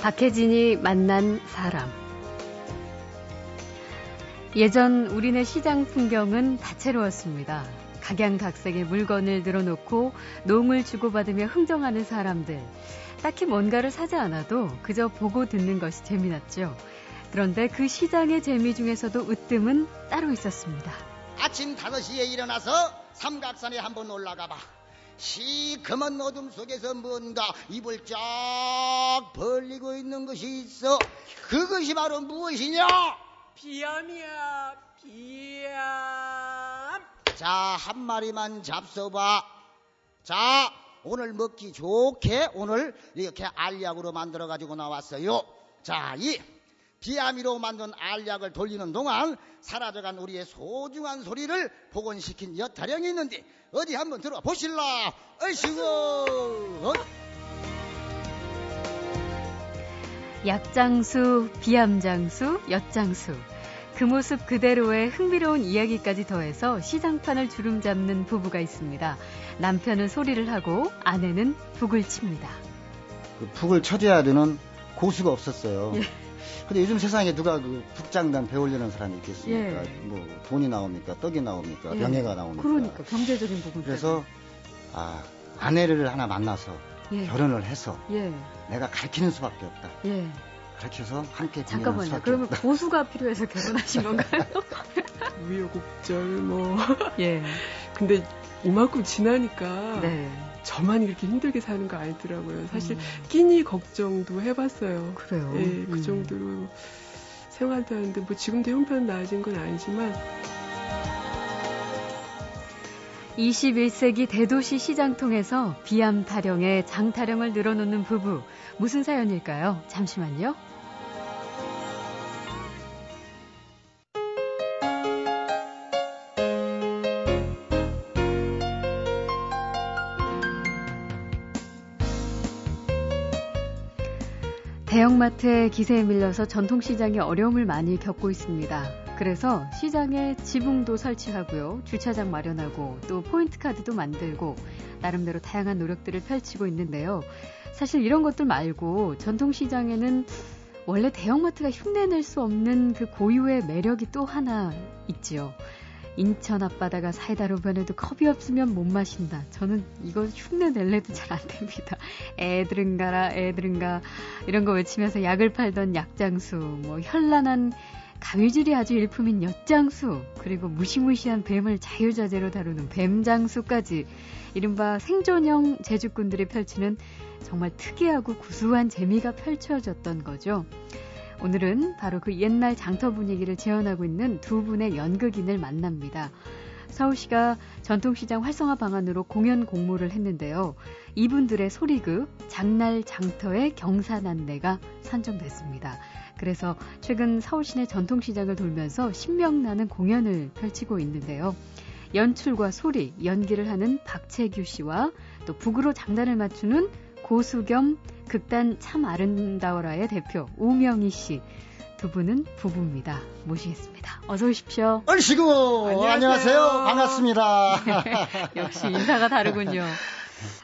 박혜진이 만난 사람. 예전 우리네 시장 풍경은 다채로웠습니다. 각양각색의 물건을 늘어놓고 농을 주고받으며 흥정하는 사람들. 딱히 뭔가를 사지 않아도 그저 보고 듣는 것이 재미났죠. 그런데 그 시장의 재미 중에서도 으뜸은 따로 있었습니다. 아침 5시에 일어나서 삼각산에 한번 올라가 봐. 시커먼 어둠 속에서 뭔가 입을 쫙 벌리고 있는 것이 있어. 그것이 바로 무엇이냐? 비암이야, 비암. 자, 한 마리만 잡숴봐. 자, 오늘 먹기 좋게 오늘 이렇게 알약으로 만들어 가지고 나왔어요. 자, 이 비아미로 만든 알약을 돌리는 동안 사라져간 우리의 소중한 소리를 복원시킨 엿타령이 있는데 어디 한번 들어보실라. 어이시고. 어? 약장수, 비암장수, 엿장수. 그 모습 그대로의 흥미로운 이야기까지 더해서 시장판을 주름 잡는 부부가 있습니다. 남편은 소리를 하고 아내는 북을 칩니다. 그 북을 쳐줘야 되는 고수가 없었어요. 예. 근데 요즘 세상에 누가 그 북장단 배우려는 사람이 있겠습니까? 예. 뭐 돈이 나옵니까? 떡이 나옵니까? 예. 명예가 나옵니까? 그러니까 경제적인 부분. 그래서 아 아내를 하나 만나서 예. 결혼을 해서 예. 내가 가르치는 수밖에 없다. 예. 가르쳐서 함께 잠깐만요. 수밖에 그러면 없다. 고수가 필요해서 결혼하신 건가요? 우여곡절 뭐. 예. 근데 이만큼 지나니까 네. 저만 이렇게 힘들게 사는 거 아니더라고요. 사실 음, 끼니 걱정도 해봤어요. 그래요. 예, 그 음. 정도로 생활도 하는데 뭐 지금도 형편 나아진 건 아니지만 21세기 대도시 시장 통해서 비암 타령에 장 타령을 늘어놓는 부부. 무슨 사연일까요? 잠시만요. 대형마트의 기세에 밀려서 전통시장이 어려움을 많이 겪고 있습니다. 그래서 시장에 지붕도 설치하고요. 주차장 마련하고 또 포인트카드도 만들고 나름대로 다양한 노력들을 펼치고 있는데요. 사실 이런 것들 말고 전통시장에는 원래 대형마트가 흉내낼 수 없는 그 고유의 매력이 또 하나 있지요. 인천 앞바다가 사이다로 변해도 컵이 없으면 못 마신다. 저는 이거 흉내 낼래도 잘 안 됩니다. 애들은 가라, 애들은 가. 이런 거 외치면서 약을 팔던 약장수, 뭐 현란한 가위질이 아주 일품인 엿장수, 그리고 무시무시한 뱀을 자유자재로 다루는 뱀장수까지 이른바 생존형 제주꾼들이 펼치는 정말 특이하고 구수한 재미가 펼쳐졌던 거죠. 오늘은 바로 그 옛날 장터 분위기를 재현하고 있는 두 분의 연극인을 만납니다. 서울시가 전통시장 활성화 방안으로 공연 공모를 했는데요. 이분들의 소리극 장날 장터의 경사난내가 선정됐습니다. 그래서 최근 서울 시내 전통시장을 돌면서 신명나는 공연을 펼치고 있는데요. 연출과 소리, 연기를 하는 박채규 씨와 또 북으로 장단을 맞추는 고수 겸 극단 참 아름다워라의 대표 우명희 씨. 두 분은 부부입니다. 모시겠습니다. 어서 오십시오. 얼씨구 안녕하세요. 안녕하세요. 반갑습니다. 역시 인사가 다르군요.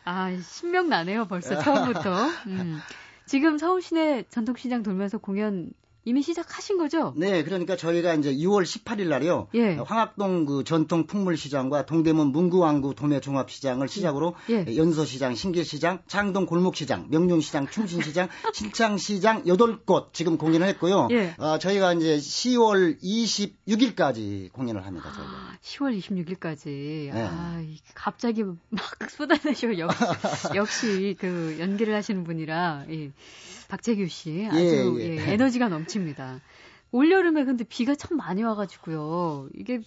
아, 신명 나네요, 벌써 처음부터. 음. 지금 서울 시내 전통시장 돌면서 공연 이미 시작하신 거죠? 네, 그러니까 저희가 이제 6월 18일 날이요. 예. 황학동 그 전통 풍물 시장과 동대문 문구왕구 도매 종합 시장을 시작으로 예. 연서 시장, 신길 시장, 창동 골목 시장, 명륜 시장, 충신 시장, 신창 시장 8곳 지금 공연을 했고요. 예. 어, 저희가 이제 10월 26일까지 공연을 합니다. 저희가. 아, 10월 26일까지. 네. 아, 이- 갑자기 막 쏟아내셔. 역시, 역시 그 연기를 하시는 분이라, 이 박재규 씨. 아주 예, 예. 예, 에너지가 넘칩니다. 올 여름에 근데 비가 참 많이 와가지고요. 이게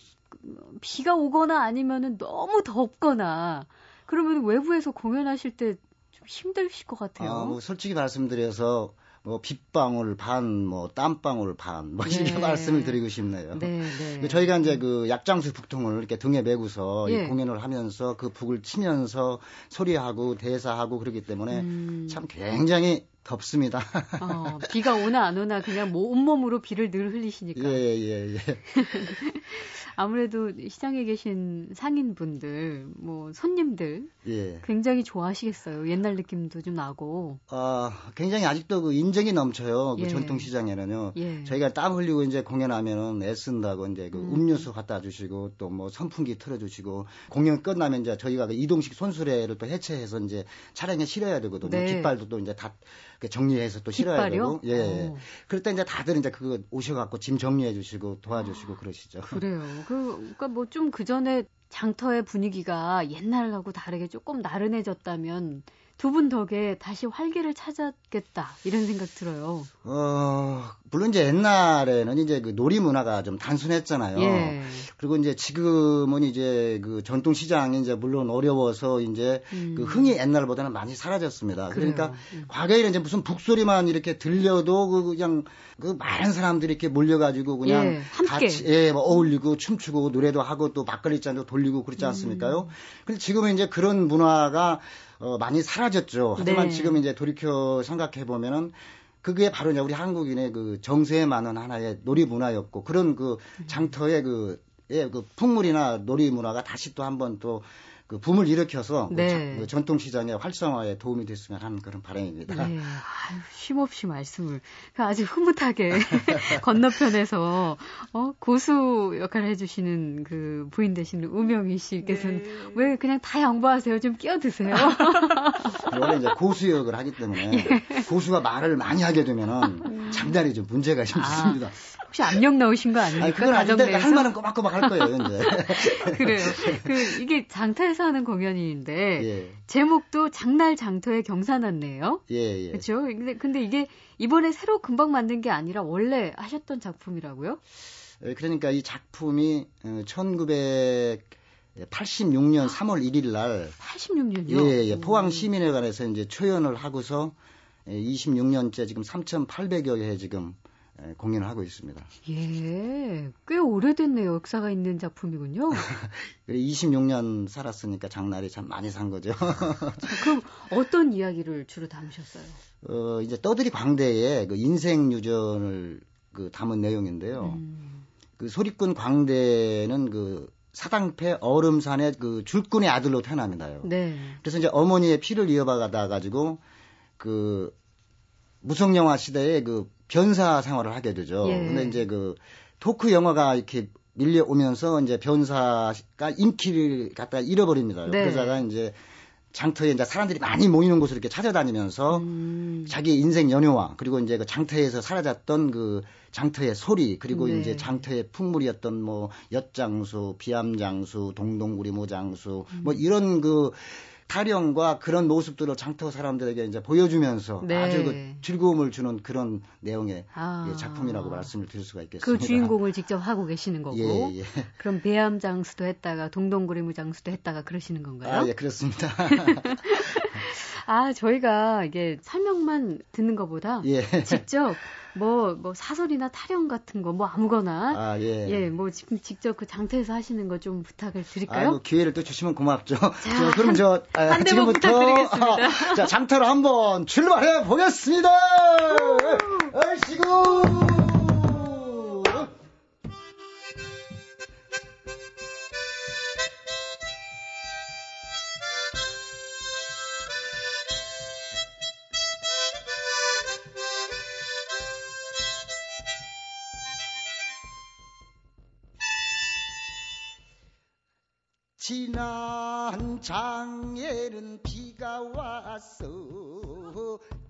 비가 오거나 아니면은 너무 덥거나 그러면 외부에서 공연하실 때 좀 힘드실 것 같아요. 아, 뭐 솔직히 말씀드려서 뭐 빗방울 반, 뭐 땀방울 반, 뭐 이렇게 네. 말씀을 드리고 싶네요. 네, 네. 그 저희가 이제 그 약장수 북통을 이렇게 등에 메고서 예. 이 공연을 하면서 그 북을 치면서 소리하고 대사하고 그러기 때문에 음. 참 굉장히 덥습니다. 어, 비가 오나 안 오나 그냥 뭐 온몸으로 비를 늘 흘리시니까. 예, 예, 예. 아무래도 시장에 계신 상인분들, 뭐 손님들 예. 굉장히 좋아하시겠어요. 옛날 느낌도 좀 나고. 아, 굉장히 아직도 그 인정이 넘쳐요. 그 예. 전통 시장에는요. 예. 저희가 땀 흘리고 이제 공연하면은 애쓴다고 이제 그 음. 료수 갖다 주시고 또 뭐 선풍기 틀어 주시고 공연 끝나면 이제 저희가 그 이동식 손수레를 또 해체해서 이제 차량에 실어야 되거든요. 네. 깃발도 또 이제 다 정리해서 또 실어야? 되고. 예. 오. 그럴 때 이제 다들 이제 그거 오셔 갖고 짐 정리해 주시고 도와주시고 아, 그러시죠. 그래요. 그 그러니까 뭐 좀 그 전에 장터의 분위기가 옛날하고 다르게 조금 나른해졌다면 두 분 덕에 다시 활기를 찾았겠다 이런 생각 들어요. 어 물론 이제 옛날에는 이제 그 놀이 문화가 좀 단순했잖아요. 예. 그리고 이제 지금은 이제 그 전통 시장이 이제 물론 어려워서 이제 음. 그 흥이 옛날보다는 많이 사라졌습니다. 그래요. 그러니까 음. 과거에는 이제 무슨 북소리만 이렇게 들려도 그 그냥 그 많은 사람들이 이렇게 몰려가지고 그냥 예, 같이 예, 뭐 어울리고 춤추고 노래도 하고 또 막걸리 잔도 돌리고 그렇지 음. 않습니까요? 음. 근데 지금은 이제 그런 문화가 어, 많이 사라졌죠. 하지만 네. 지금 이제 돌이켜 생각해 보면은 그게 바로 이제 우리 한국인의 그 정세에 많은 하나의 놀이 문화였고 그런 그 장터의 그, 예, 그 풍물이나 놀이 문화가 다시 또 한번 또 그 붐을 일으켜서 그 네. 그 전통 시장의 활성화에 도움이 됐으면 하는 그런 바람입니다. 네. 아유, 쉼없이 말씀을 그 아주 흐뭇하게 건너편에서 어, 고수 역할을 해주시는 그 부인 되시는 우명희 씨께서는 네. 왜 그냥 다 양보하세요? 좀 끼어드세요. 원래 이제 고수 역을 하기 때문에 예. 고수가 말을 많이 하게 되면은 음. 장단이 좀 문제가 좀 아, 있습니다. 혹시 압력 넣으신 거 아닙니까? 아니, 그건 아닌데 할 말은 꼬박꼬박 할 거예요. 그래요. 그 이게 장터에서 하는 공연인데 예. 제목도 장날 장터의 경사났네요. 예, 예. 그렇죠? 근데 근데 이게 이번에 새로 금방 만든 게 아니라 원래 하셨던 작품이라고요? 예, 그러니까 이 작품이 1900 86년 3월 1일 날 86년요? 예, 예. 포항 시민회관에서 이제 초연을 하고서 26년째 지금 3,800여 회 지금 예, 공연을 하고 있습니다. 예, 꽤 오래됐네요. 역사가 있는 작품이군요. 26년 살았으니까 장날이 참 많이 산 거죠. 그럼 어떤 이야기를 주로 담으셨어요? 어, 이제 떠들이 광대의 그 인생 유전을 그 담은 내용인데요. 음. 그 소리꾼 광대는 그 사당패 얼음산의 그 줄꾼의 아들로 태어납니다요. 네. 그래서 이제 어머니의 피를 이어받아 가지고 그 무성 영화 시대에 그 변사 생활을 하게 되죠. 예. 근데 이제 그 토크 영화가 이렇게 밀려오면서 이제 변사가 인기를 갖다 잃어버립니다. 네. 그러다가 이제 장터에 이제 사람들이 많이 모이는 곳을 이렇게 찾아다니면서 음. 자기 인생 연유와 그리고 이제 그 장터에서 사라졌던 그 장터의 소리 그리고 네. 이제 장터의 풍물이었던 뭐 엿장수, 비암장수, 동동구리 모장수 음. 뭐 이런 그 타령과 그런 모습들을 장터 사람들에게 이제 보여주면서 네. 아주 그 즐거움을 주는 그런 내용의 아. 예, 작품이라고 말씀을 드릴 수가 있겠습니다. 그 주인공을 직접 하고 계시는 거고. 예, 예. 그럼 배암 장수도 했다가 동동구리무 장수도 했다가 그러시는 건가요? 아, 예, 그렇습니다. 아, 저희가 이게 설명만 듣는 것보다 예. 직접 뭐, 뭐 사설이나 타령 같은 거, 뭐 아무거나. 아, 예. 예, 뭐 지금 직접 그 장터에서 하시는 거 좀 부탁을 드릴까요? 아, 뭐 기회를 또 주시면 고맙죠. 자, 자 그럼 저, 아, 지금부터. 자, 장터로 한번 출발해 보겠습니다! 얼씨구!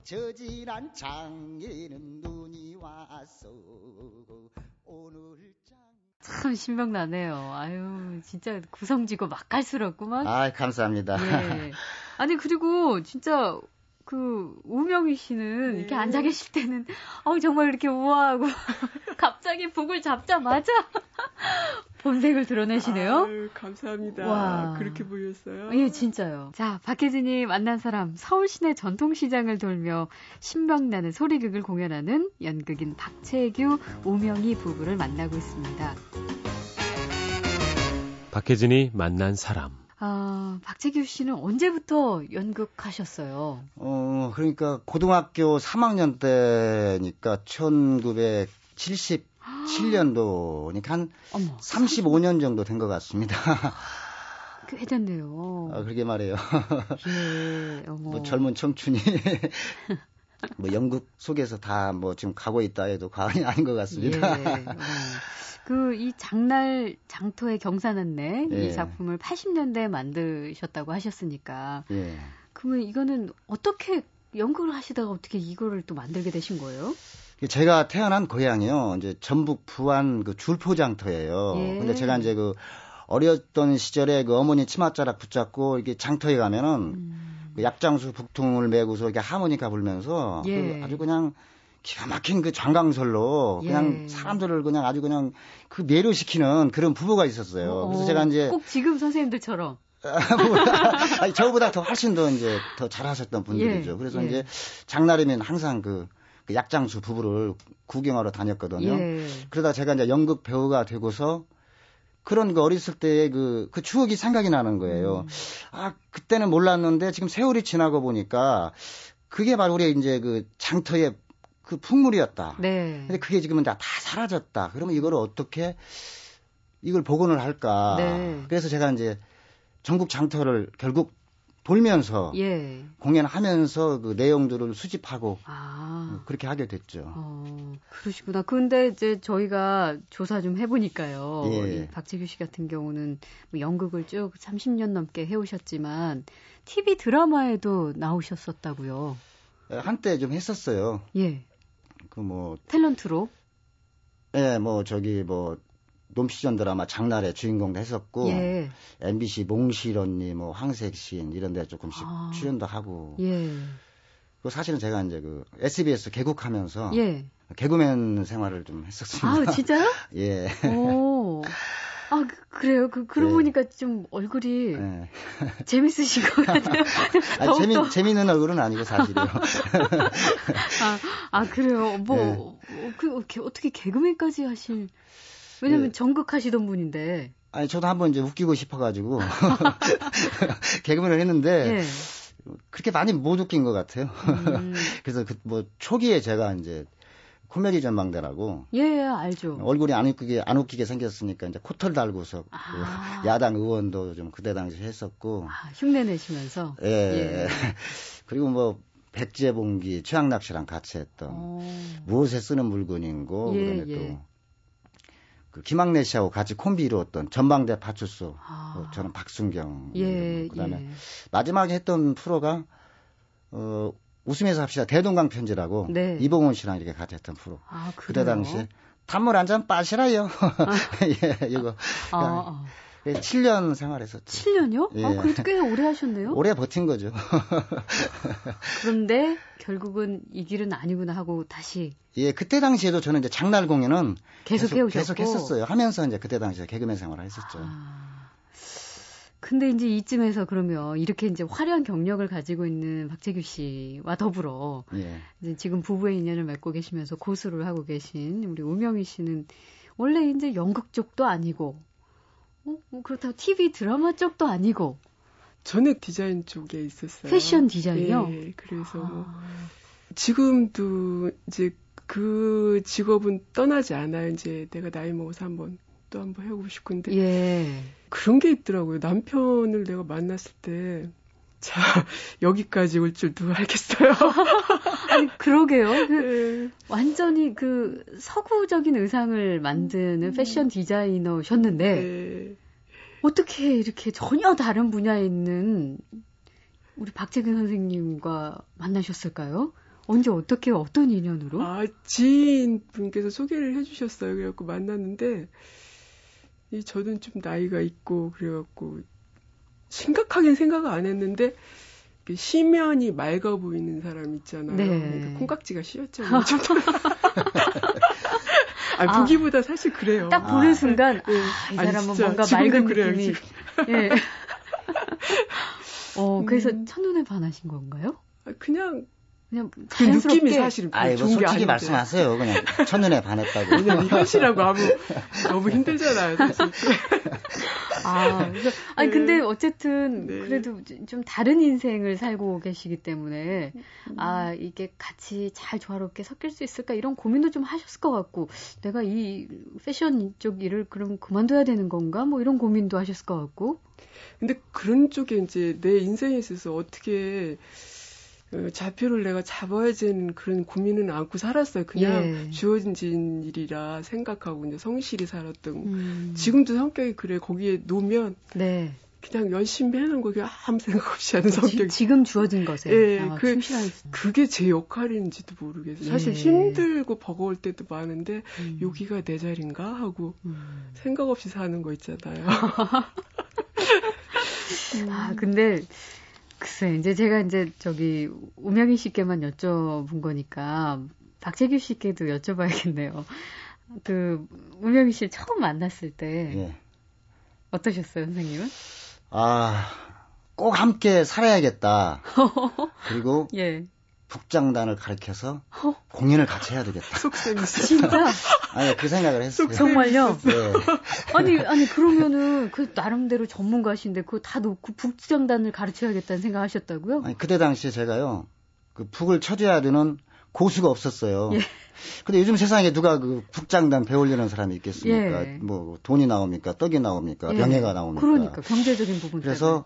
저 지난 장에는 눈이 왔어 오늘 참 신명나네요. 아유, 진짜 구성지고 맛깔스럽구만. 아, 감사합니다. 예. 아니 그리고 진짜 그 우명희 씨는 네. 이렇게 앉아 계실 때는 어 정말 이렇게 우아하고 갑자기 북을 잡자마자 본색을 드러내시네요. 아유, 감사합니다. 와. 그렇게 보였어요. 예, 진짜요. 자, 박혜진이 만난 사람 서울 시내 전통시장을 돌며 신명나는 소리극을 공연하는 연극인 박채규, 우명희 부부를 만나고 있습니다. 박혜진이 만난 사람 아, 박재규 씨는 언제부터 연극하셨어요? 어, 그러니까 고등학교 3학년 때니까 1977년도니까 한 어머, 35년 정도 된 것 같습니다. 꽤 됐네요. 아, 그러게 말해요. 예, 어머. 뭐 젊은 청춘이 뭐 연극 속에서 다 뭐 지금 가고 있다 해도 과언이 아닌 것 같습니다. 예, 어. 그이 장날 장터의 경사났네 예. 이 작품을 80년대에 만드셨다고 하셨으니까. 예. 그러면 이거는 어떻게 연극을 하시다가 어떻게 이거를 또 만들게 되신 거예요? 제가 태어난 고향이요. 이제 전북 부안 그 줄포장터예요. 예. 근데 제가 이제 그 어렸던 시절에 그 어머니 치맛자락 붙잡고 이게 장터에 가면은 음. 그 약장수 북통을 메고서 이렇게 하모니카 불면서 예. 그 아주 그냥 기가 막힌 그 장강설로 그냥 예. 사람들을 그냥 아주 그냥 그 매료시키는 그런 부부가 있었어요. 그래서 제가 이제 꼭 지금 선생님들처럼 아니, 저보다 더 훨씬 더 이제 더 잘하셨던 분들이죠. 예. 그래서 예. 이제 장날이면 항상 그, 그 약장수 부부를 구경하러 다녔거든요. 예. 그러다 제가 이제 연극 배우가 되고서 그런 그 어렸을 때의 그, 그 추억이 생각이 나는 거예요. 음. 아, 그때는 몰랐는데 지금 세월이 지나고 보니까 그게 바로 우리 이제 그 장터의 그 풍물이었다. 네. 근데 그게 지금은 다, 다 사라졌다. 그러면 이걸 어떻게 이걸 복원을 할까? 네. 그래서 제가 이제 전국 장터를 결국 돌면서 예. 공연하면서 그 내용들을 수집하고 아. 그렇게 하게 됐죠. 어, 그러시구나. 근데 이제 저희가 조사 좀 해보니까요. 예. 박재규 씨 같은 경우는 뭐 연극을 쭉 30년 넘게 해오셨지만 TV 드라마에도 나오셨었다고요. 한때 좀 했었어요. 예. 그 뭐 탤런트로? 예, 뭐 저기 뭐 놈시전 드라마 장날의 주인공도 했었고 예. MBC 몽실 언니 뭐 황색신 이런 데 조금씩 아. 출연도 하고. 예. 그 사실은 제가 이제 그 SBS 개국하면서 예. 개그맨 생활을 좀 했었습니다. 아, 진짜요? 예. 오. 아, 그, 래요 그, 그러고 네. 보니까 좀 얼굴이 네. 재밌으신 것 같아요. 아, 재미, 재밌는 얼굴은 아니고 사실이요. 아, 아, 그래요? 뭐, 네. 어, 그, 어떻게 개그맨까지 하실, 왜냐면 네. 전극 하시던 분인데. 아니, 저도 한번 이제 웃기고 싶어가지고, 개그맨을 했는데, 예. 그렇게 많이 못 웃긴 것 같아요. 음. 그래서 그, 뭐, 초기에 제가 이제, 코미디 전망대라고. 예, 예, 알죠. 얼굴이 안 웃기게, 안 웃기게 생겼으니까 이제 코털 달고서 아. 그 야당 의원도 좀 그때 당시 했었고. 아, 흉내 내시면서? 예. 예. 그리고 뭐, 백제봉기, 최양락 씨랑 같이 했던 오. 무엇에 쓰는 물건인고, 예, 그다음에 예. 또, 그 김학래 씨하고 같이 콤비 이루었던 전방대 파출소, 아. 어, 저는 박순경. 예, 그다음에 예. 마지막에 했던 프로가, 어, 웃으면서 합시다. 대동강 편지라고 네. 이봉원 씨랑 이렇게 같이 했던 프로. 아, 그때 당시에 단물 한 잔 빠시라요. 아. 예, 이거. 아, 아. 7년 생활했었죠. 7년요? 예. 아, 그래도 꽤 오래 하셨네요? 오래 버틴 거죠. 그런데 결국은 이 길은 아니구나 하고 다시. 예, 그때 당시에도 저는 이제 장날 공연은 계속, 계속, 계속 했었어요. 하면서 이제 그때 당시에 개그맨 생활을 했었죠. 아. 근데 이제 이쯤에서 그러면 이렇게 이제 화려한 경력을 가지고 있는 박재규 씨와 더불어 예. 이제 지금 부부의 인연을 맺고 계시면서 고수를 하고 계신 우리 우명희 씨는 원래 이제 연극 쪽도 아니고 어? 뭐 그렇다고 TV 드라마 쪽도 아니고 전에 디자인 쪽에 있었어요. 패션 디자인요? 예, 그래서 뭐 아. 지금도 이제 그 직업은 떠나지 않아요. 이제 내가 나이 먹어서 한번 또 한번 해보고 싶은데 예. 그런 게 있더라고요. 남편을 내가 만났을 때 자, 여기까지 올 줄 누가 알겠어요? 아니, 그러게요. 그, 네. 완전히 그 서구적인 의상을 만드는 패션 디자이너셨는데, 네. 어떻게 이렇게 전혀 다른 분야에 있는 우리 박재근 선생님과 만나셨을까요? 언제 어떻게 어떤 인연으로? 아, 지인 분께서 소개를 해주셨어요. 그래갖고 만났는데, 이 저는 좀 나이가 있고 그래갖고 심각하게 생각을 안 했는데 시면이 맑아 보이는 사람 있잖아요. 네. 그러니까 콩깍지가 씌었잖아요. 아, 보기보다 아, 사실 그래요. 딱 보는 아, 순간 네. 아, 이 사람은 아니, 뭔가 맑은 그래요, 느낌이. 예. 어, 그래서 음. 첫눈에 반하신 건가요? 그냥 그냥 그 느낌이 사실 아이 뭐 솔직히 말씀하세요. 그냥 첫눈에 반했다고. 왜냐면 현실하고 아무 너무 힘들잖아요. 사실. 아, 그래서, 아니, 네. 근데 어쨌든, 네. 그래도 좀 다른 인생을 살고 계시기 때문에, 아, 이게 같이 잘 조화롭게 섞일 수 있을까, 이런 고민도 좀 하셨을 것 같고, 내가 이 패션 쪽 일을 그럼 그만둬야 되는 건가? 뭐 이런 고민도 하셨을 것 같고. 근데 그런 쪽에 이제 내 인생에 있어서 어떻게, 그 좌표를 내가 잡아야 되는 그런 고민은 않고 살았어요. 그냥 예. 주어진 일이라 생각하고 이제 성실히 살았던. 음. 지금도 성격이 그래. 거기에 놓으면 네. 그냥 열심히 해놓은 거 그냥 아무 생각 없이 하는 성격. 지, 금 주어진 것에. 예, 아, 그, 그게 제 역할인지도 모르겠어요. 사실 예. 힘들고 버거울 때도 많은데 음. 여기가 내 자리인가 하고 음. 생각 없이 사는 거 있잖아요. 아 근데 글쎄, 이제 제가 이제 저기 우명희 씨께만 여쭤본 거니까 박재규 씨께도 여쭤봐야겠네요. 그 우명희 씨 처음 만났을 때 예. 어떠셨어요, 선생님은? 아, 꼭 함께 살아야겠다. 그리고 예. 북장단을 가르쳐서 어? 공연을 같이 해야 되겠다. 속셈이 진짜? 아니 그 생각을 했어요. 정말요? 네. 아니 아니 그러면은 그 나름대로 전문가신데 그거 다 놓고 북장단을 가르쳐야겠다는 생각하셨다고요? 아니 그때 당시에 제가요 그 북을 쳐줘야 되는 고수가 없었어요. 예. 근데 요즘 세상에 누가 그 북장단 배우려는 사람이 있겠습니까? 예. 뭐 돈이 나옵니까? 떡이 나옵니까? 예. 명예가 나옵니까? 그러니까 경제적인 부분 그래서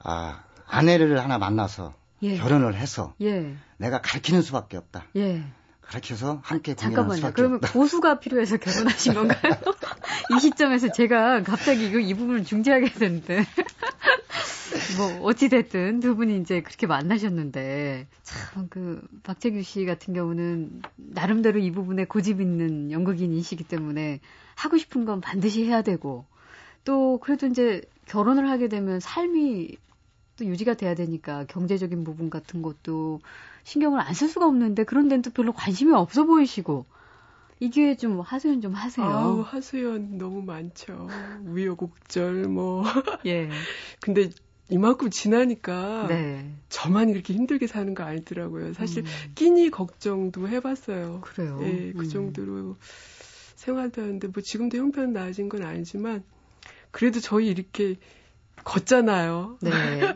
아 아내를 하나 만나서 예. 결혼을 해서 예. 내가 가르치는 수밖에 없다. 예. 가르쳐서 함께 공연하는 수밖에 그러면 없다. 고수가 필요해서 결혼하신 건가요? 이 시점에서 제가 갑자기 이거 이 부분을 중재하게 되는데. 뭐 어찌 됐든 두 분이 이제 그렇게 만나셨는데 참 그 박재규 씨 같은 경우는 나름대로 이 부분에 고집 있는 연극인이시기 때문에 하고 싶은 건 반드시 해야 되고 또 그래도 이제 결혼을 하게 되면 삶이 또 유지가 돼야 되니까 경제적인 부분 같은 것도 신경을 안 쓸 수가 없는데 그런 데는 또 별로 관심이 없어 보이시고 이게 좀 하소연 좀 하세요. 아우, 하소연 너무 많죠. 우여곡절 뭐. 예. 근데 이만큼 지나니까 네. 저만 이렇게 힘들게 사는 거 아니더라고요. 사실 음. 끼니 걱정도 해봤어요. 그래요. 예, 그 음. 정도로 생활도 하는데 뭐 지금도 형편 나아진 건 아니지만 그래도 저희 이렇게 걷잖아요. 네,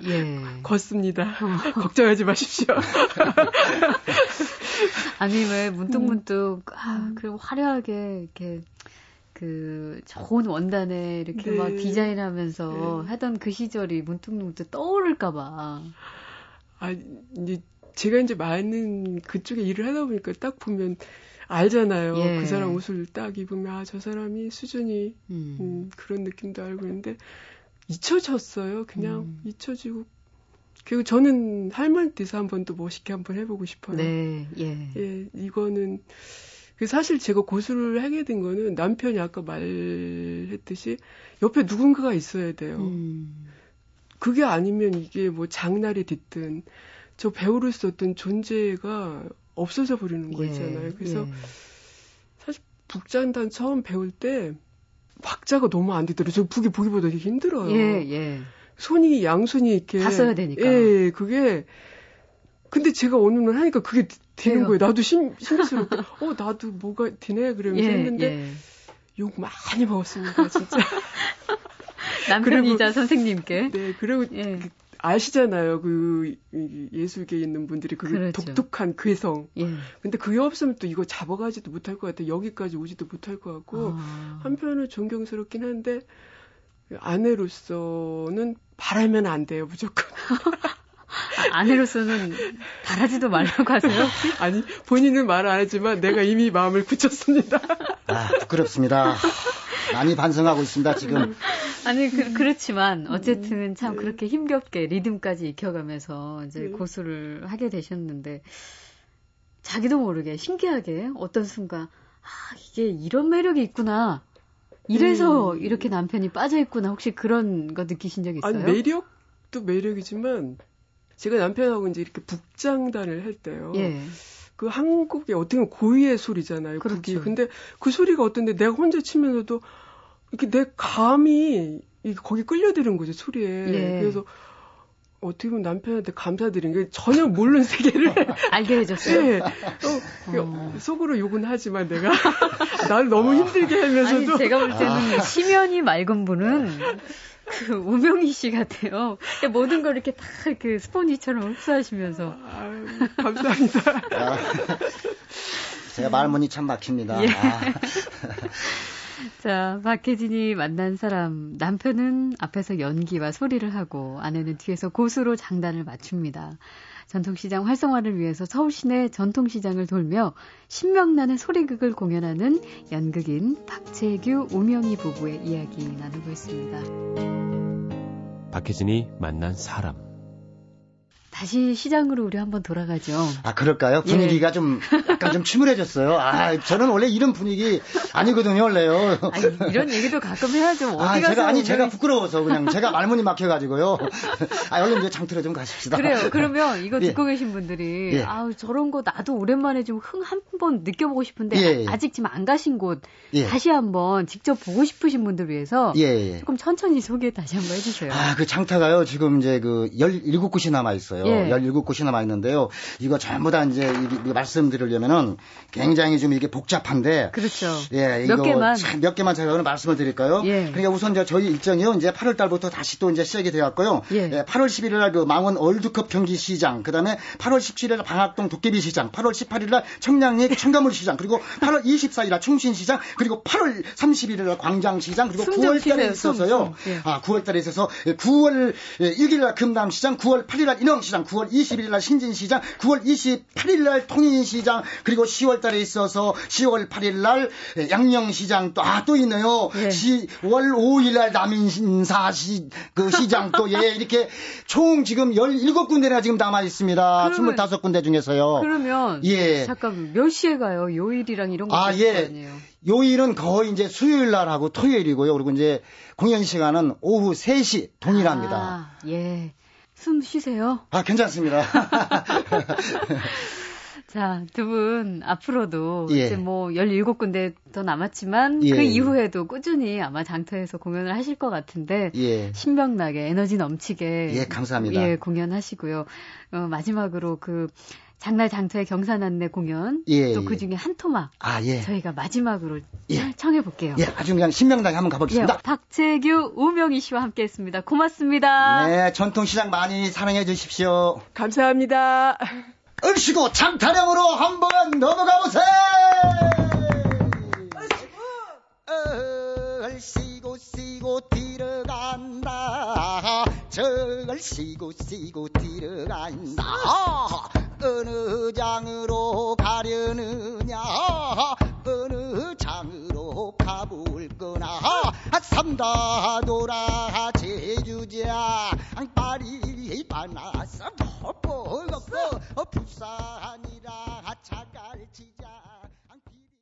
예. 걷습니다. 어. 걱정하지 마십시오. 아니, 왜 문득문득, 아, 음. 그리고 화려하게 이렇게 그 좋은 원단에 이렇게 네. 막 디자인하면서 네. 하던 그 시절이 문득문득 떠오를까봐. 아, 이제 제가 이제 많은 그쪽에 일을 하다 보니까 딱 보면 알잖아요. 예. 그 사람 옷을 딱 입으면 아, 저 사람이 수준이 음. 음, 그런 느낌도 알고 있는데 잊혀졌어요. 그냥 음. 잊혀지고. 그리고 저는 할머니 띠서 한 번 또 멋있게 한 번 해보고 싶어요. 네, 예. 예, 이거는, 그 사실 제가 고수를 하게 된 거는 남편이 아까 말했듯이 옆에 누군가가 있어야 돼요. 음. 그게 아니면 이게 뭐 장날이 됐든 저 배우로서 어떤 존재가 없어져 버리는 거 예, 있잖아요. 그래서 예. 사실 북장단 처음 배울 때 박자가 너무 안 되더라고요. 저 북이 보기보다 되게 힘들어요. 예, 예. 손이 양손이 이렇게 다 써야 되니까. 예, 그게 근데 제가 어느 날 하니까 그게 되는 돼요. 거예요. 나도 심, 심스럽게 어 나도 뭐가 되네 그러면서 예, 했는데 예. 욕 많이 먹었습니다, 진짜. 남편이자 그리고, 선생님께. 네, 그리고 예. 그 아시잖아요. 그 예술계에 있는 분들이 그 그렇죠. 독특한 괴성. 예. 근데 그게 없으면 또 이거 잡아가지도 못할 것 같아. 여기까지 오지도 못할 것 같고 아. 한편은 존경스럽긴 한데 아내로서는 바라면 안 돼요, 무조건. 아, 아내로서는 바라지도 말라고 하세요? 아니, 본인은 말 안 하지만 내가 이미 마음을 굳혔습니다. 아, 부끄럽습니다. 많이 반성하고 있습니다, 지금. 아니, 그, 그렇지만, 어쨌든 참 네. 그렇게 힘겹게 리듬까지 익혀가면서 이제 네. 고수를 하게 되셨는데, 자기도 모르게 신기하게 어떤 순간, 아, 이게 이런 매력이 있구나. 이래서 음. 이렇게 남편이 빠져있구나. 혹시 그런 거 느끼신 적 있어요? 아니, 매력도 매력이지만, 제가 남편하고 이제 이렇게 북장단을 할 때요. 예. 그 한국의 어떻게 보면 고유의 소리잖아요. 그렇죠. 북이. 근데 그 소리가 어떤데 내가 혼자 치면서도 이렇게 내 감이 거기 끌려드는 거죠 소리에. 예. 그래서 어떻게 보면 남편한테 감사드린 게 전혀 모르는 세계를 알게 해줬어요. 네. 어, 어. 속으로 욕은 하지만 내가 나를 너무 힘들게 하면서도 아니, 제가 볼 때는 심연이 맑은 분은 그 우명희 씨 같아요. 모든 걸 이렇게 다 그 스펀지처럼 흡수하시면서. 아유, 감사합니다. 아, 제가 말문이 참 막힙니다. 예. 아. 자, 박혜진이 만난 사람. 남편은 앞에서 연기와 소리를 하고 아내는 뒤에서 고수로 장단을 맞춥니다. 전통시장 활성화를 위해서 서울 시내 전통시장을 돌며 신명나는 소리극을 공연하는 연극인 박재규, 오명희 부부의 이야기 나누고 있습니다. 박혜진이 만난 사람. 다시 시장으로 우리 한번 돌아가죠. 아 그럴까요? 분위기가 예. 좀 약간 좀 침울해졌어요. 아 저는 원래 이런 분위기 아니거든요 원래요. 아니, 이런 얘기도 가끔 해야죠. 아 제가 아니 제가 부끄러워서 그냥 제가 말문이 막혀가지고요. 아 얼른 이제 장터로 좀 가십시다. 그래요. 그러면 이거 예. 듣고 예. 계신 분들이 예. 아우 저런 거 나도 오랜만에 좀 흥 한번 느껴보고 싶은데 예, 예. 아직 지금 안 가신 곳 다시 한번 직접 보고 싶으신 분들 위해서 조금 천천히 소개 다시 한번 해주세요. 아 그 장터가요 지금 이제 그 17곳이 남아 있어요. 예. 17곳이 남아 있는데요. 이거 전부 다 이제 말씀드리려면은 굉장히 좀 이게 복잡한데. 그렇죠. 예, 몇 개만 몇 개만 제가 오늘 말씀을 드릴까요? 예. 그러니까 우선 이제 저희 일정이요. 이제 8월 달부터 다시 또 이제 시작이 되어 갔고요. 예. 예, 8월 11일 날 그 망원 월드컵 경기 시장, 그 다음에 8월 17일 날 방학동 도깨비 시장, 8월 18일 날 청량리 청가물 시장, 그리고 8월 24일 날 충신 시장, 그리고 8월 31일 날 광장 시장, 그리고 9월 달에 있어서요. 예. 아, 9월 달에 있어서 9월 1일 날 금남 시장, 9월 8일 날 인왕 시장 시장, 9월 21일 날 신진시장, 9월 28일 날 통인시장, 그리고 10월 달에 있어서 10월 8일 날 양령시장 또, 아, 또 있네요. 예. 10월 5일 날 남인사 시, 그 시장 또, 예, 이렇게 총 지금 17군데나 지금 남아 있습니다. 그러면, 25군데 중에서요. 그러면. 예. 잠깐, 몇 시에 가요? 요일이랑 이런 거. 아, 예. 아니에요? 요일은 거의 이제 수요일 날 하고 토요일이고요. 그리고 이제 공연 시간은 오후 3시 동일합니다. 아, 예. 숨 쉬세요. 아, 괜찮습니다. 자, 두 분 앞으로도 예. 이제 뭐 17군데 더 남았지만 예. 그 이후에도 꾸준히 아마 장터에서 공연을 하실 것 같은데 예. 신명나게 에너지 넘치게 예, 감사합니다. 예, 공연하시고요. 어, 마지막으로 그 장날 장터의 경산안내 공연 예, 또그 예. 중에 한 토막 아, 예. 저희가 마지막으로 예. 청해 볼게요. 예, 아주 그냥 신명나게 한번 가보겠습니다. 예, 박재규, 우명희 씨와 함께했습니다. 고맙습니다. 네, 전통시장 많이 사랑해 주십시오. 감사합니다. 얼씨고 장타령으로 한번 넘어가 보세요. 얼씨고 씨고 들어간다. 저걸 씨고 씨고 들어간다. 어느 장으로 가려느냐? 어느 장으로 가볼거나? 삼다 돌아 제주자 빨리 바나서 뽀뽀 부산이